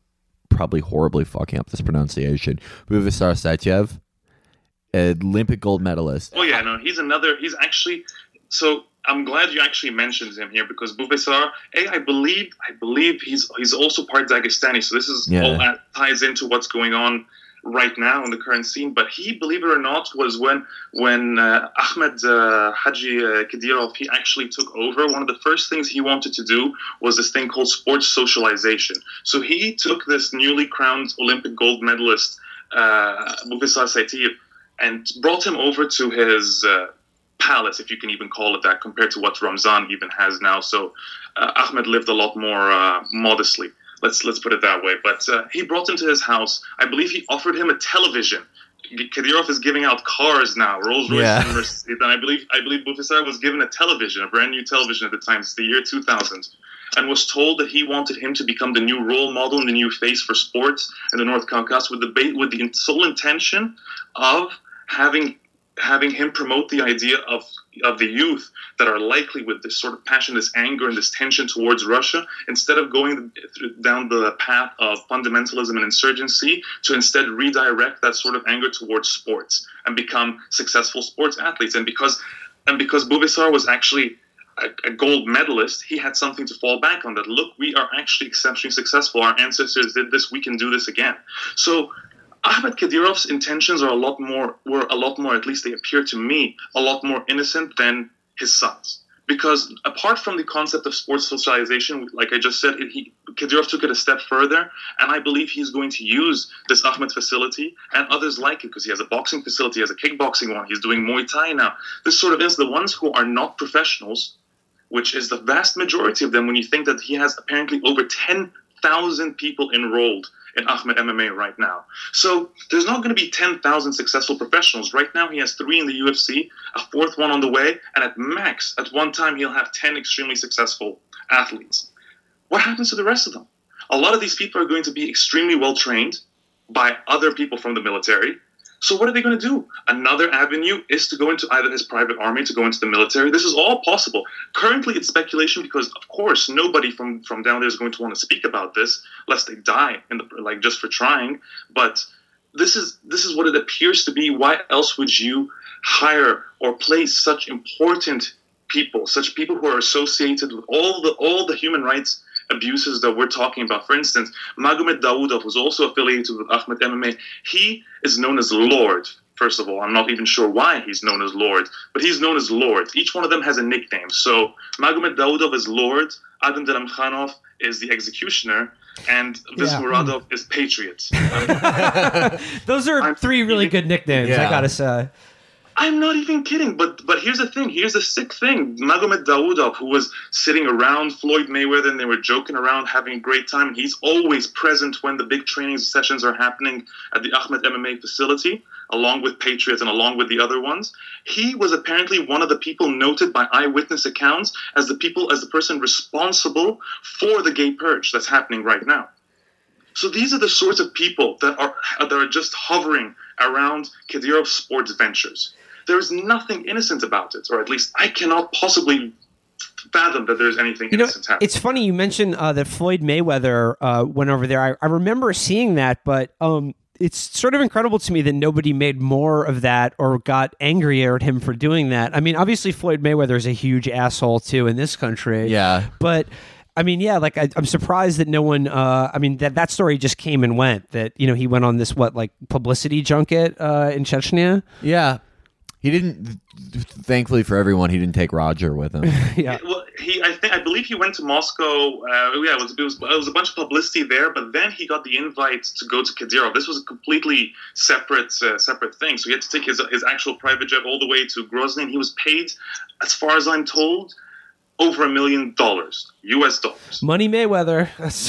probably horribly fucking up this pronunciation. Buvaisar Saityev, Olympic gold medalist. Oh yeah, no, he's another. He's actually so. I'm glad you actually mentioned him here because Buvaisar, a I believe, I believe he's he's also part Dagestani. So this is yeah. all that ties into what's going on right now in the current scene. But he, believe it or not, was when when uh, Ahmed uh, Haji uh, Kadyrov he actually took over. One of the first things he wanted to do was this thing called sports socialization. So he took this newly crowned Olympic gold medalist uh, Saitiev and brought him over to his. Uh, palace, if you can even call it that, compared to what Ramzan even has now. So uh, Ahmed lived a lot more uh, modestly. Let's let's put it that way. But uh, he brought him to his house. I believe he offered him a television. Kadyrov is giving out cars now, Rolls Royce yeah. and Mercedes. And I believe I believe Buvaisar was given a television, a brand new television at the time. It's the year 2000, and was told that he wanted him to become the new role model and the new face for sports in the North Caucasus, with the with the sole intention of having having him promote the idea of of the youth that are likely with this sort of passion, this anger, and this tension towards Russia, instead of going down the path of fundamentalism and insurgency, to instead redirect that sort of anger towards sports and become successful sports athletes. And because and because Buvaisar was actually a, a, gold medalist, he had something to fall back on. That look, we are actually exceptionally successful. Our ancestors did this. We can do this again. So Ahmed Kadyrov's intentions are a lot more were a lot more, at least they appear to me, a lot more innocent than his sons. Because apart from the concept of sports socialization, like I just said, he, Kadyrov took it a step further, and I believe he's going to use this Ahmed facility and others like it because he has a boxing facility, he has a kickboxing one, he's doing Muay Thai now. This sort of is the ones who are not professionals, which is the vast majority of them. When you think that he has apparently over ten thousand people enrolled in Ahmed MMA right now. So there's not going to be 10,000 successful professionals. Right now, he has three in the UFC, a fourth one on the way, and at max, at one time, he'll have 10 extremely successful athletes. What happens to the rest of them? A lot of these people are going to be extremely well trained by other people from the military so what are they going to do? Another avenue is to go into either his private army, to go into the military. This is all possible. Currently, it's speculation because, of course, nobody from from down there is going to want to speak about this, lest they die in the like just for trying. But this is this is what it appears to be. Why else would you hire or place such important people, such people who are associated with all the all the human rights abuses that we're talking about. For instance, Magomed Daudov was also affiliated with Ahmed MMA. He is known as Lord. First of all, I'm not even sure why he's known as Lord, but he's known as Lord. Each one of them has a nickname. So Magomed Daudov is Lord, Adem Khanov is the executioner, and Vismuradov yeah. is Patriot. [LAUGHS] Those are I'm three really good nicknames, yeah. I gotta say. I'm not even kidding. But but here's the thing. Here's the sick thing. Magomed Daudov, uh, who was sitting around Floyd Mayweather and they were joking around, having a great time. He's always present when the big training sessions are happening at the Ahmed MMA facility, along with Patriots and along with the other ones. He was apparently one of the people noted by eyewitness accounts as the people as the person responsible for the gay purge that's happening right now. So these are the sorts of people that are that are just hovering around Kadyrov sports ventures there's nothing innocent about it, or at least I cannot possibly fathom that there's anything you know, innocent happening. It's funny you mentioned uh, that Floyd Mayweather uh, went over there. I, I, remember seeing that, but um, it's sort of incredible to me that nobody made more of that or got angrier at him for doing that. I mean, obviously Floyd Mayweather is a huge asshole too in this country. Yeah, but. I mean, yeah, like I, am surprised that no one. Uh, I mean, that that story just came and went. That you know he went on this what like publicity junket uh, in Chechnya. Yeah, he didn't. Thankfully for everyone, he didn't take Roger with him. [LAUGHS] yeah. Well, he, I think, I believe he went to Moscow. Uh, yeah, it was, it was, it was a bunch of publicity there, but then he got the invite to go to Kadyrov. This was a completely separate, uh, separate thing. So he had to take his his actual private jet all the way to Grozny, and he was paid, as far as I'm told, over a million dollars, U.S. dollars. Money Mayweather. [LAUGHS] That's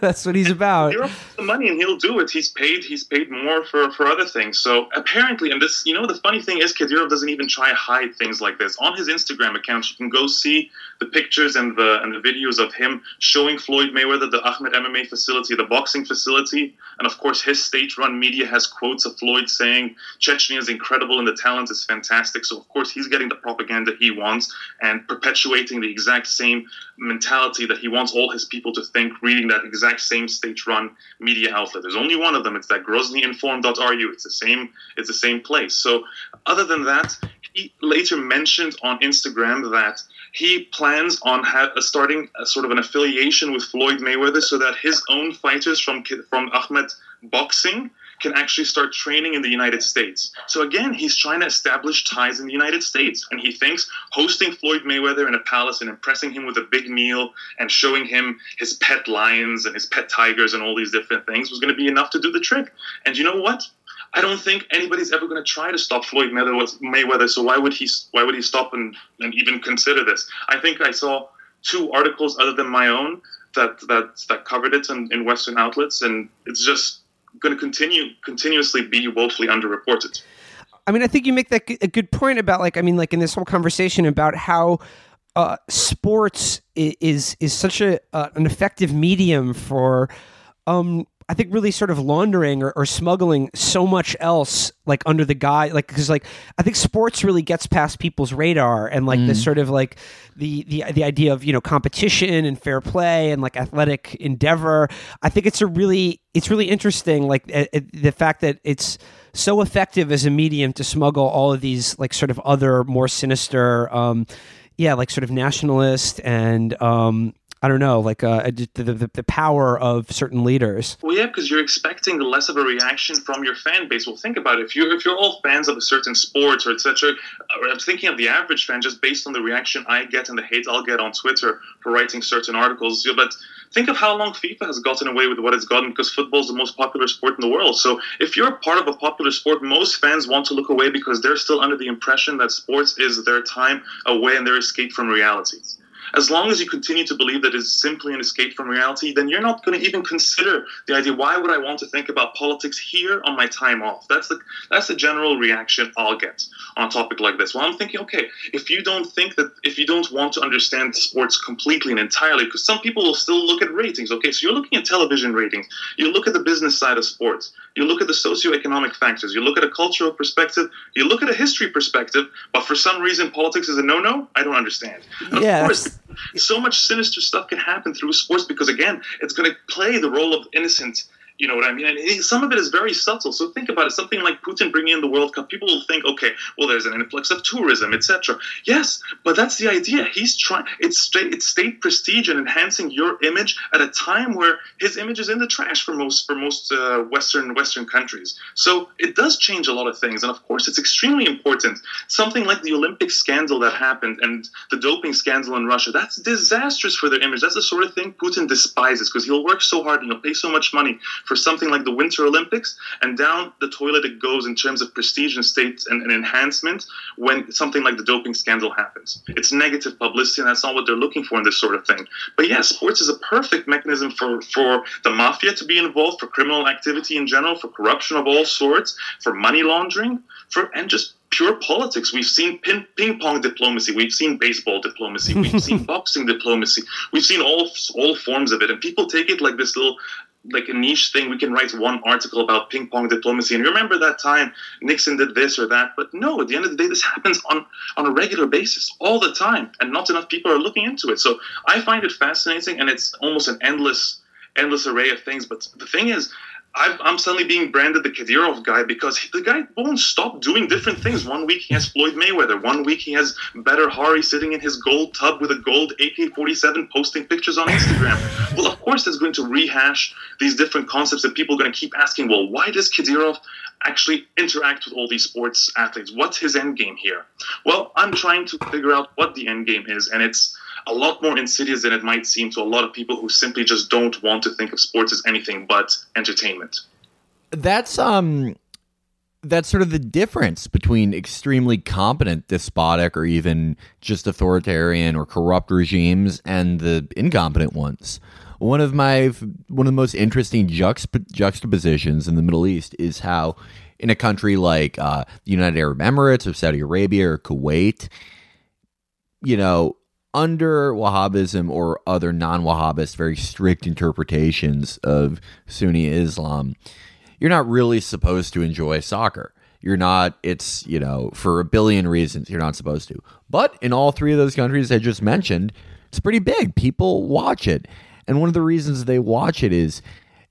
that's what he's about. the money, and he'll do it. He's paid. He's paid more for for other things. So apparently, and this, you know, the funny thing is, Kadyrov doesn't even try to hide things like this. On his Instagram account, you can go see the pictures and the and the videos of him showing Floyd Mayweather the Ahmed MMA facility, the boxing facility, and of course, his state-run media has quotes of Floyd saying Chechnya is incredible and the talent is fantastic. So of course, he's getting the propaganda he wants and perpetuating the exact same mentality that he wants all his people to think, reading that exact same state-run media outlet. There's only one of them. It's that GroznyInform.ru. It's the same. It's the same place. So, other than that, he later mentioned on Instagram that he plans on ha- uh, starting a sort of an affiliation with Floyd Mayweather, so that his own fighters from from Ahmed Boxing can actually start training in the United States. So again, he's trying to establish ties in the United States. And he thinks hosting Floyd Mayweather in a palace and impressing him with a big meal and showing him his pet lions and his pet tigers and all these different things was going to be enough to do the trick. And you know what? I don't think anybody's ever going to try to stop Floyd Mayweather. So why would he? Why would he stop and, and even consider this? I think I saw two articles other than my own that that that covered it in, in Western outlets, and it's just going to continue continuously be woefully underreported. I mean, I think you make that a good point about like I mean, like in this whole conversation about how uh, sports is is such a uh, an effective medium for um, I think really sort of laundering or, or, smuggling so much else like under the guy like because like I think sports really gets past people's radar and like mm. this sort of like the the the idea of you know competition and fair play and like athletic endeavor. I think it's a really it's really interesting like uh, the fact that it's so effective as a medium to smuggle all of these like sort of other more sinister um yeah like sort of nationalist and um I don't know, like uh, the, the, the power of certain leaders. Well, yeah, because you're expecting less of a reaction from your fan base. Well, think about it. If you're if you're all fans of a certain sport or etc., I'm thinking of the average fan just based on the reaction I get and the hate I'll get on Twitter for writing certain articles. But think of how long FIFA has gotten away with what it's gotten because football is the most popular sport in the world. So if you're part of a popular sport, most fans want to look away because they're still under the impression that sports is their time away and their escape from reality as long as you continue to believe that it's simply an escape from reality, then you're not going to even consider the idea. Why would I want to think about politics here on my time off? That's the that's the general reaction I'll get on a topic like this. Well, I'm thinking, okay, if you don't think that, if you don't want to understand sports completely and entirely, because some people will still look at ratings. Okay, so you're looking at television ratings. You look at the business side of sports. You look at the socioeconomic factors. You look at a cultural perspective. You look at a history perspective. But for some reason, politics is a no-no. I don't understand. And yeah. Of course, so much sinister stuff can happen through sports because again, it's going to play the role of innocent You know what I mean? And some of it is very subtle. So think about it. Something like Putin bringing in the World Cup. People will think, okay, well, there's an influx of tourism, etc. Yes, but that's the idea. He's trying. It's state, it's state prestige and enhancing your image at a time where his image is in the trash for most for most uh, Western Western countries. So it does change a lot of things. And of course, it's extremely important. Something like the Olympic scandal that happened and the doping scandal in Russia. That's disastrous for their image. That's the sort of thing Putin despises because he'll work so hard and he'll pay so much money for something like the Winter Olympics, and down the toilet it goes in terms of prestige and state and, and enhancement when something like the doping scandal happens. It's negative publicity, and that's not what they're looking for in this sort of thing. But yeah, sports is a perfect mechanism for, for the mafia to be involved, for criminal activity in general, for corruption of all sorts, for money laundering, for and just pure politics. We've seen ping, ping pong diplomacy. We've seen baseball diplomacy. We've seen [LAUGHS] boxing diplomacy. We've seen all all forms of it, and people take it like this little like a niche thing. We can write one article about ping pong diplomacy, and remember that time Nixon did this or that. But no, at the end of the day, this [LAUGHS] happens on on a regular basis all the time, and not enough people are looking into it. So I find it fascinating, and it's almost an endless endless array of things. But the thing is, i am suddenly being branded the Kadyrov guy because the guy won't stop doing different things. One week he has Floyd Mayweather. One week he has Badr Hari sitting in his gold tub with a gold AK-47 posting pictures on Instagram. well, of course, that's going to rehash these different concepts that people are going to keep asking. Well, why does Kadyrov actually interact with all these sports athletes? What's his end game here? Well, I'm trying to figure out what the end game is, and it's a lot more insidious than it might seem to a lot of people who simply just don't want to think of sports as anything but entertainment. That's um that's sort of the difference between extremely competent, despotic, or even just authoritarian or corrupt regimes and the incompetent ones. One of my one of the most interesting juxtap- juxtapositions in the Middle East is how, in a country like uh, the United Arab Emirates or Saudi Arabia or Kuwait, you know, under Wahhabism or other non Wahhabist, very strict interpretations of Sunni Islam, you're not really supposed to enjoy soccer. You're not, it's, you know, for a billion reasons, you're not supposed to. But in all three of those countries I just mentioned, it's pretty big. People watch it. And one of the reasons they watch it is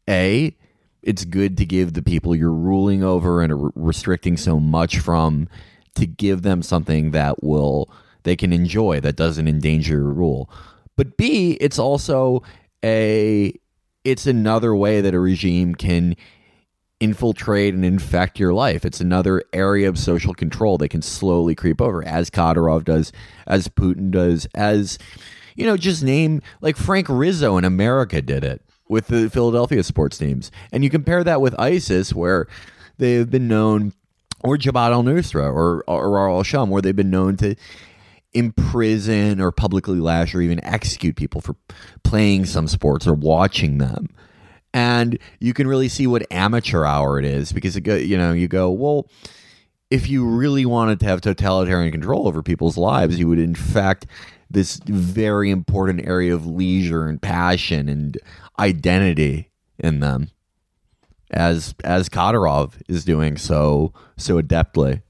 A, it's good to give the people you're ruling over and restricting so much from to give them something that will they can enjoy that doesn't endanger your rule. But B, it's also a it's another way that a regime can infiltrate and infect your life. It's another area of social control they can slowly creep over, as Kadyrov does, as Putin does, as you know, just name like Frank Rizzo in America did it with the Philadelphia sports teams. And you compare that with ISIS, where they have been known, or Jabhat al Nusra or, or al Sham, where they've been known to imprison or publicly lash or even execute people for playing some sports or watching them. And you can really see what amateur hour it is because it go, you know, you go, well, if you really wanted to have totalitarian control over people's lives, you would infect this very important area of leisure and passion and identity in them as as Kadyrov is doing so so adeptly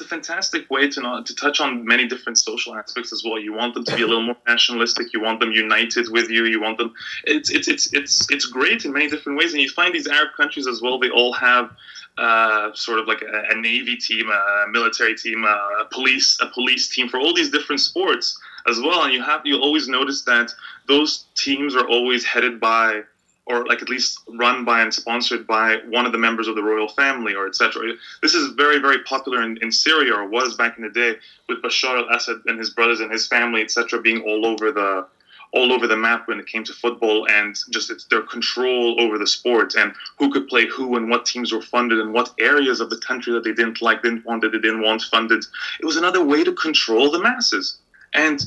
it's a fantastic way to not, to touch on many different social aspects as well. You want them to be a little more nationalistic. You want them united with you. You want them. It's it's it's it's it's great in many different ways. And you find these Arab countries as well. They all have uh, sort of like a, a, navy team, a military team, a police a police team for all these different sports as well. And you have you always notice that those teams are always headed by or like at least run by and sponsored by one of the members of the royal family or etc. This is very very popular in, in Syria or was back in the day with Bashar al-Assad and his brothers and his family etc. being all over the all over the map when it came to football and just it's their control over the sport and who could play who and what teams were funded and what areas of the country that they didn't like, didn't want, that they didn't want funded. It was another way to control the masses. And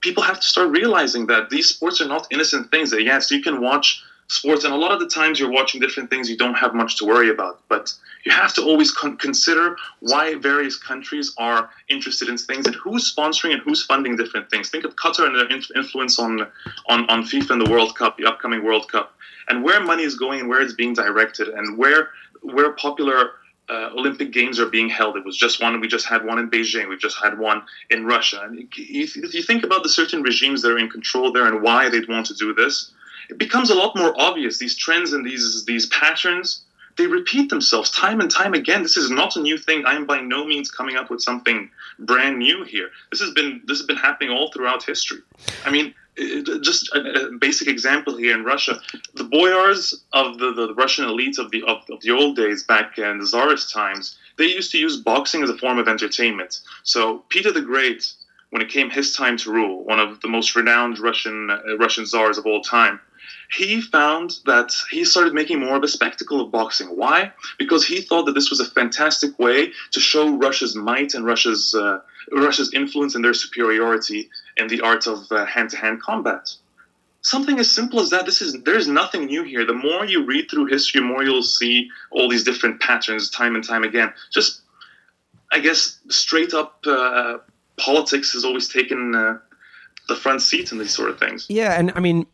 people have to start realizing that these sports are not innocent things. That yes, you can watch sports. And a lot of the times you're watching different things, you don't have much to worry about. But you have to always con- consider why various countries are interested in things and who's sponsoring and who's funding different things. Think of Qatar and their influence on, on, on FIFA and the World Cup, the upcoming World Cup, and where money is going and where it's being directed and where, where popular uh, Olympic Games are being held. It was just one. We just had one in Beijing. We've just had one in Russia. And if you think about the certain regimes that are in control there and why they'd want to do this, it becomes a lot more obvious. These trends and these these patterns they repeat themselves time and time again. This is not a new thing. I am by no means coming up with something brand new here. This has been this has been happening all throughout history. I mean, just a, basic example here in Russia, the boyars of the, the Russian elites of the of, of the old days back in the Tsarist times, they used to use boxing as a form of entertainment. So Peter the Great, when it came his time to rule, one of the most renowned Russian uh, Russian czars of all time, he found that he started making more of a spectacle of boxing. Why? Because he thought that this was a fantastic way to show Russia's might and Russia's uh, Russia's influence and their superiority in the art of uh, hand-to-hand combat. Something as simple as that. This is there's nothing new here. The more you read through history, the more you'll see all these different patterns time and time again. Just, I guess, straight up uh, politics has always taken uh, the front seat in these sort of things. Yeah, and I mean,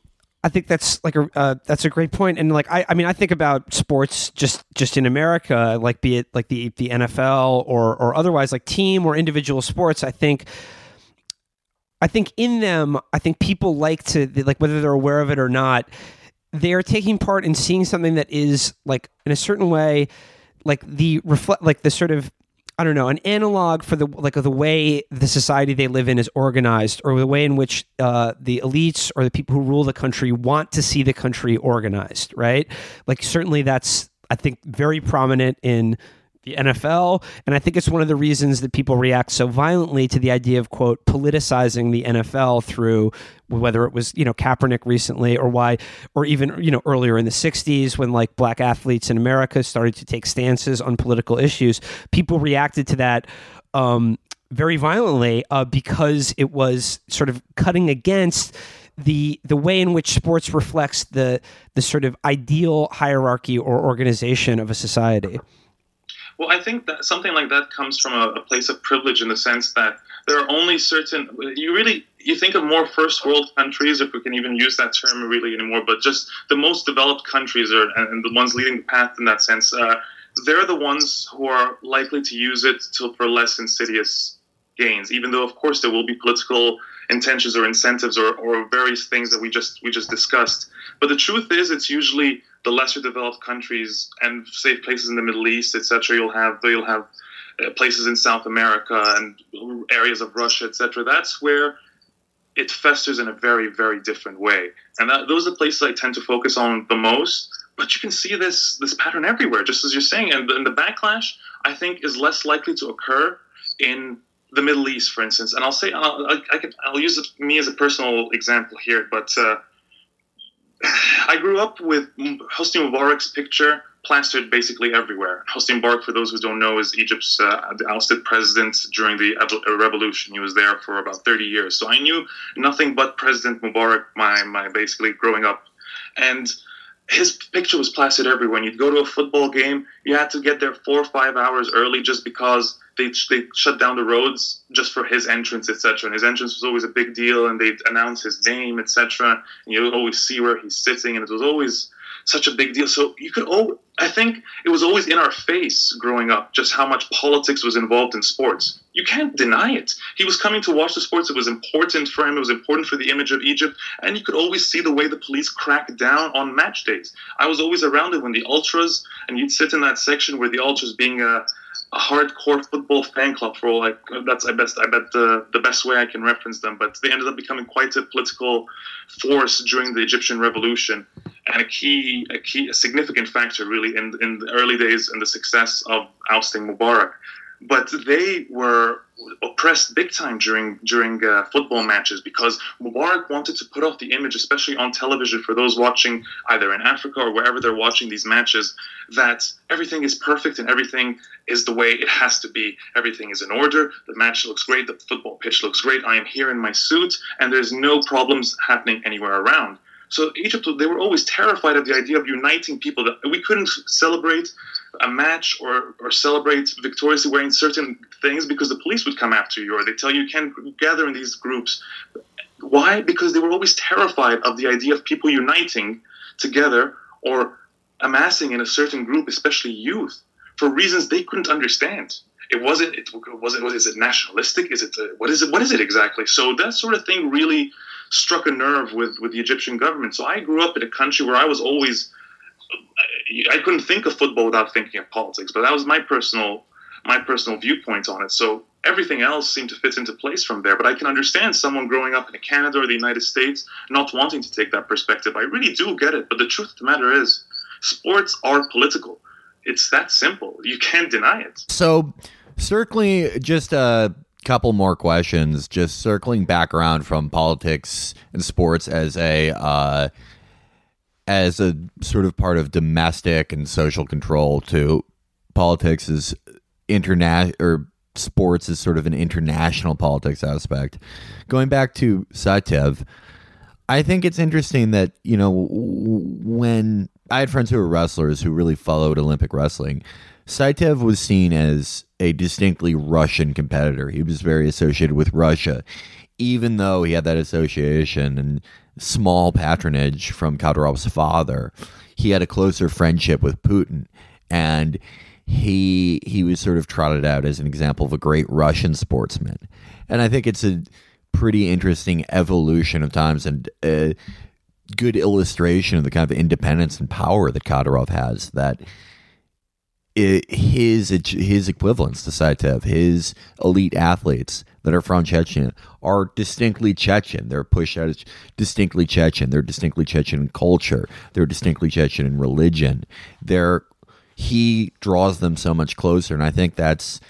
I think that's like a uh, that's a great point, and like I, I mean I think about sports just just in America, like be it like the the NFL or or otherwise like team or individual sports. I think I think in them, I think people like to like whether they're aware of it or not, they are taking part in seeing something that is like in a certain way, like the reflect like the sort of I don't know, an analog for the like the way the society they live in is organized, or the way in which uh, the elites or the people who rule the country want to see the country organized, right? Like certainly that's I think very prominent in the NFL. And I think it's one of the reasons that people react so violently to the idea of, quote, politicizing the NFL through whether it was, you know, Kaepernick recently or why, or even, you know, earlier in the 60s when like black athletes in America started to take stances on political issues. People reacted to that. Um, very violently uh, because it was sort of cutting against the the way in which sports reflects the the sort of ideal hierarchy or organization of a society. Well, I think that something like that comes from a, a, place of privilege in the sense that there are only certain. You really you think of more first world countries, if we can even use that term really anymore, but just the most developed countries are and the ones leading the path in that sense. Uh, they're the ones who are likely to use it to, for less insidious gains, even though of course there will be political intentions or incentives or, or various things that we just we just discussed. But the truth is, it's usually the lesser developed countries and say places in the Middle East, etc. You'll have you'll have uh, places in South America and areas of Russia, etc. That's where it festers in a very very different way, and that, those are the places I tend to focus on the most. But you can see this this pattern everywhere, just as you're saying, and, and the backlash I think is less likely to occur in the Middle East, for instance. And I'll say I'll, I, I can, I'll use me as a personal example here, but. Uh, I grew up with Hosni Mubarak's picture plastered basically everywhere. Hosni Mubarak, for those who don't know, is Egypt's uh, ousted president during the uh, revolution. He was there for about 30 years. So I knew nothing but President Mubarak, my, my basically growing up. And his picture was plastered everywhere. You'd go to a football game, you had to get there four or five hours early just because they they shut down the roads just for his entrance, etc. And his entrance was always a big deal, and they'd announce his name, etc. And you always see where he's sitting, and it was always such a big deal. So you could, oh, I think it was always in our face growing up just how much politics was involved in sports. You can't deny it. He was coming to watch the sports. It was important for him. It was important for the image of Egypt. And you could always see the way the police cracked down on match days. I was always around it when the ultras, and you'd sit in that section where the ultras being a a hardcore football fan club for all like that's I best I bet the the best way I can reference them. But they ended up becoming quite a political force during the Egyptian revolution and a key a key a significant factor really in in the early days and the success of ousting Mubarak but they were oppressed big time during during uh, football matches because Mubarak wanted to put off the image, especially on television, for those watching either in Africa or wherever they're watching these matches, that everything is perfect and everything is the way it has to be. Everything is in order. The match looks great. The football pitch looks great. I am here in my suit, and there's no problems happening anywhere around. So Egypt, they were always terrified of the idea of uniting people. We couldn't celebrate a match or, or celebrate victoriously wearing certain things because the police would come after you or they tell you you can't gather in these groups. Why? Because they were always terrified of the idea of people uniting together or amassing in a certain group, especially youth, for reasons they couldn't understand. It wasn't. It was it. Was it nationalistic? Is it? Uh, what is it? What is it exactly? So that sort of thing really struck a nerve with with the Egyptian government. So I grew up in a country where I was always I couldn't think of football without thinking of politics, but that was my personal my personal viewpoint on it. So everything else seemed to fit into place from there. But I can understand someone growing up in Canada or the United States not wanting to take that perspective. I really do get it. But the truth of the matter is, sports are political. It's that simple. You can't deny it. So, circling just a couple more questions, just circling back around from politics and sports as a. Uh, as a sort of part of domestic and social control to politics is international or sports is sort of an international politics aspect. Going back to Saityev, I think it's interesting that, you know, when I had friends who were wrestlers who really followed Olympic wrestling, Saityev was seen as a distinctly Russian competitor. He was very associated with Russia, even though he had that association and small patronage from Kadyrov's father. He had a closer friendship with Putin. And he he was sort of trotted out as an example of a great Russian sportsman, and I think it's a pretty interesting evolution of times and a good illustration of the kind of independence and power that Kadyrov has. That his his equivalents to Saityev, his elite athletes that are from Chechnya, are distinctly Chechen. They're pushed out as distinctly Chechen. They're distinctly Chechen in culture. They're distinctly Chechen in religion. They're he draws them so much closer. And I think that's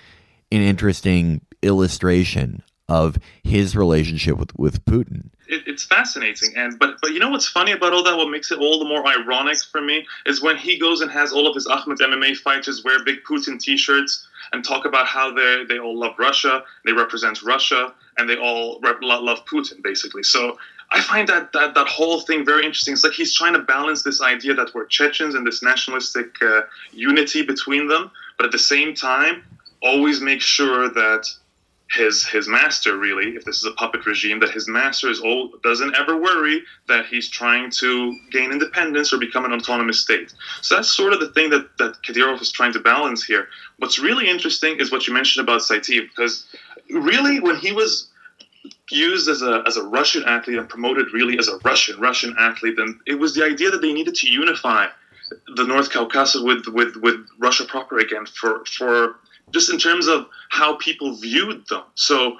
an interesting illustration of his relationship with, with Putin. It, it's fascinating, and but but you know what's funny about all that? What makes it all the more ironic for me is when he goes and has all of his Ahmed MMA fighters wear big Putin T-shirts and talk about how they they all love Russia, they represent Russia, and they all rep- love Putin, basically. So I find that, that that whole thing very interesting. It's like he's trying to balance this idea that we're Chechens and this nationalistic uh, unity between them, but at the same time, always make sure that his his master really, if this is a puppet regime, that his master is all doesn't ever worry that he's trying to gain independence or become an autonomous state. So that's sort of the thing that that Kadyrov is trying to balance here. What's really interesting is what you mentioned about Saityev, because really when he was used as a, as a Russian athlete and promoted really as a Russian Russian athlete. And it was the idea that they needed to unify the North Caucasus with, with, with Russia proper again for, for just in terms of how people viewed them. So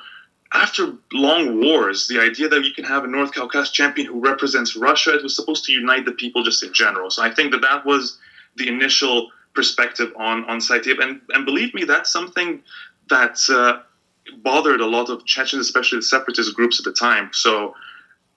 after long wars, the idea that you can have a North Caucasus champion who represents Russia, it was supposed to unite the people just in general. So I think that that was the initial perspective on on Saityev. And and believe me, that's something that uh, bothered a lot of Chechens, especially the separatist groups at the time. So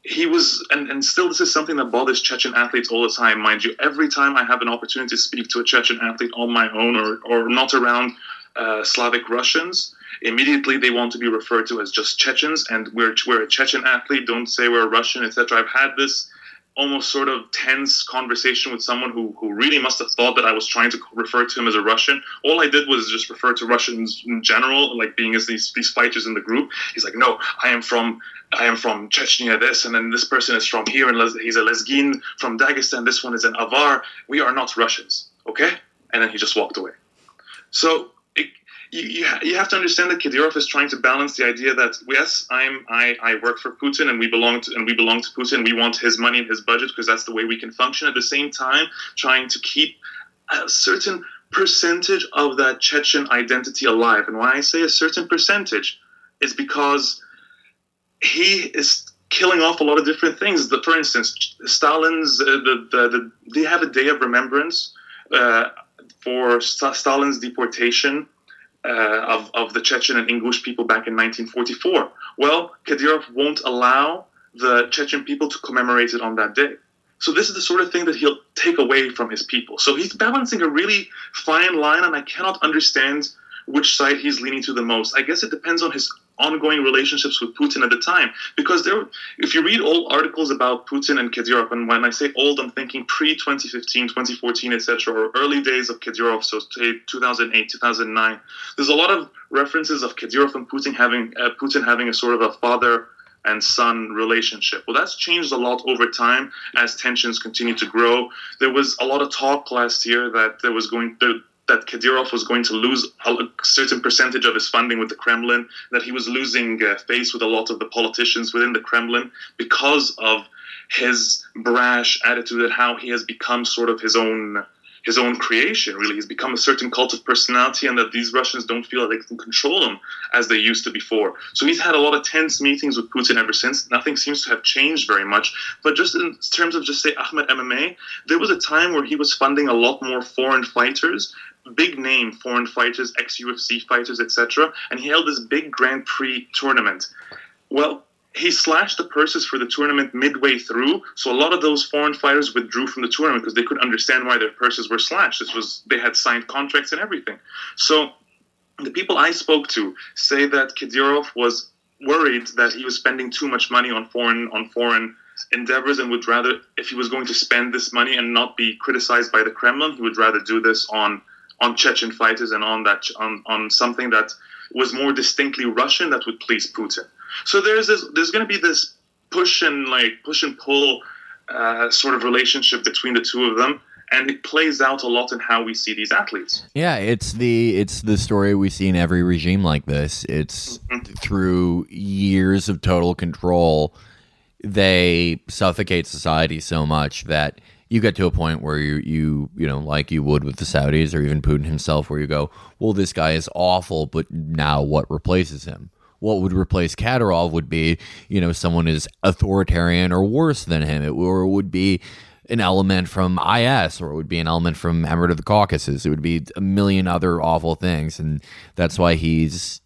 he was, and, and still, this is something that bothers Chechen athletes all the time, mind you. Every time I have an opportunity to speak to a Chechen athlete on my own or, or not around uh, Slavic Russians, immediately they want to be referred to as just Chechens, and we're, we're a Chechen athlete, don't say we're a Russian, etc. I've had this almost sort of tense conversation with someone who, who really must have thought that I was trying to refer to him as a Russian. All I did was just refer to Russians in general, like being as these these fighters in the group. He's like, no, I am from I am from Chechnya, this, and then this person is from here, and he's a Lezgin from Dagestan. This one is an Avar. We are not Russians, okay? And then he just walked away. So you, you, have to understand that Kadyrov is trying to balance the idea that yes, I'm I, I work for Putin and we belong to and we belong to Putin. We want his money and his budget because that's the way we can function. At the same time, trying to keep a certain percentage of that Chechen identity alive. And why I say a certain percentage is because he is killing off a lot of different things. The, for instance, Stalin's uh, the, the, the, they have a day of remembrance uh, for St- Stalin's deportation uh, of, of the Chechen and Ingush people back in 1944. Well, Kadyrov won't allow the Chechen people to commemorate it on that day. So this is the sort of thing that he'll take away from his people. So he's balancing a really fine line, and I cannot understand which side he's leaning to the most. I guess it depends on his ongoing relationships with Putin at the time. Because there, if you read old articles about Putin and Kadyrov, and when I say old, I'm thinking pre 2015, 2014, etc., or early days of Kadyrov, so say 2008, 2009. There's a lot of references of Kadyrov and Putin having uh, Putin having a sort of a father and son relationship. Well, that's changed a lot over time as tensions continue to grow. There was a lot of talk last year that there was going to that Kadyrov was going to lose a certain percentage of his funding with the Kremlin, that he was losing uh, face with a lot of the politicians within the Kremlin because of his brash attitude and how he has become sort of his own his own creation, really. He's become a certain cult of personality, and that these Russians don't feel like they can control him as they used to before. So he's had a lot of tense meetings with Putin ever since. Nothing seems to have changed very much. But just in terms of just say Ahmed MMA, there was a time where he was funding a lot more foreign fighters big name foreign fighters, ex UFC fighters, etc. And he held this big Grand Prix tournament. Well, he slashed the purses for the tournament midway through, so a lot of those foreign fighters withdrew from the tournament because they couldn't understand why their purses were slashed. This was they had signed contracts and everything. So the people I spoke to say that Kadyrov was worried that he was spending too much money on foreign on foreign endeavors and would rather if he was going to spend this money and not be criticized by the Kremlin, he would rather do this on on Chechen fighters and on that on, on something that was more distinctly Russian that would please Putin. So there's this, there's going to be this push and like push and pull uh, sort of relationship between the two of them, and it plays out a lot in how we see these athletes. Yeah, it's the it's the story we see in every regime like this. It's mm-hmm. through years of total control, they suffocate society so much that you get to a point where you you you know like you would with the Saudis or even Putin himself, where you go, well, this guy is awful, but now what replaces him? what would replace Kadyrov would be, you know, someone is authoritarian or worse than him. It, or it would be an element from IS or it would be an element from Emirate of the Caucasus. It would be a million other awful things. And that's why he's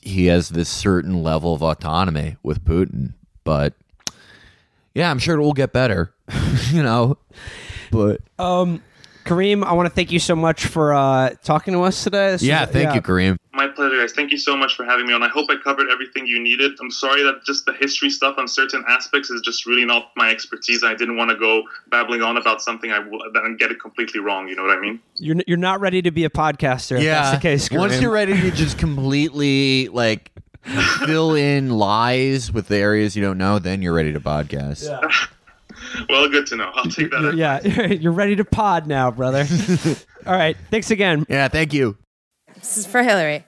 he has this certain level of autonomy with Putin. But yeah, I'm sure it will get better. [LAUGHS] you know. But um Karim, I want to thank you so much for uh, talking to us today. This yeah, thank yeah. you, Karim. My pleasure, guys. Thank you so much for having me on. I hope I covered everything you needed. I'm sorry that just the history stuff on certain aspects is just really not my expertise. I didn't want to go babbling on about something I will, and get it completely wrong. You know what I mean? You're you're not ready to be a podcaster. Yeah, that's the case. Karim. Once you're ready to just completely like [LAUGHS] fill in lies with the areas you don't know, then you're ready to podcast. Yeah. [LAUGHS] well, good to know. I'll take that. yeah, [LAUGHS] you're ready to pod now, brother. All right, thanks again. Yeah, thank you. This is for Hillary.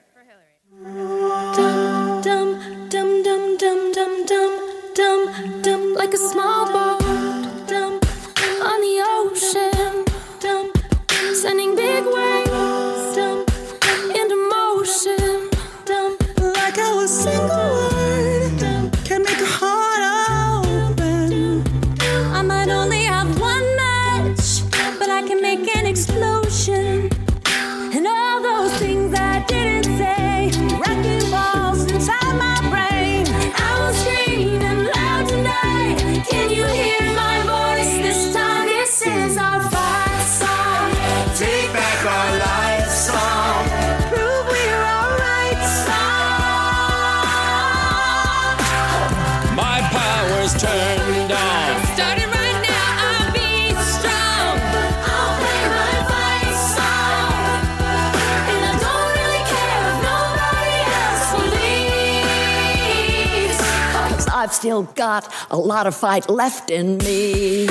Dum dum dum dum dum dum dum dum dum like a small still got a lot of fight left in me.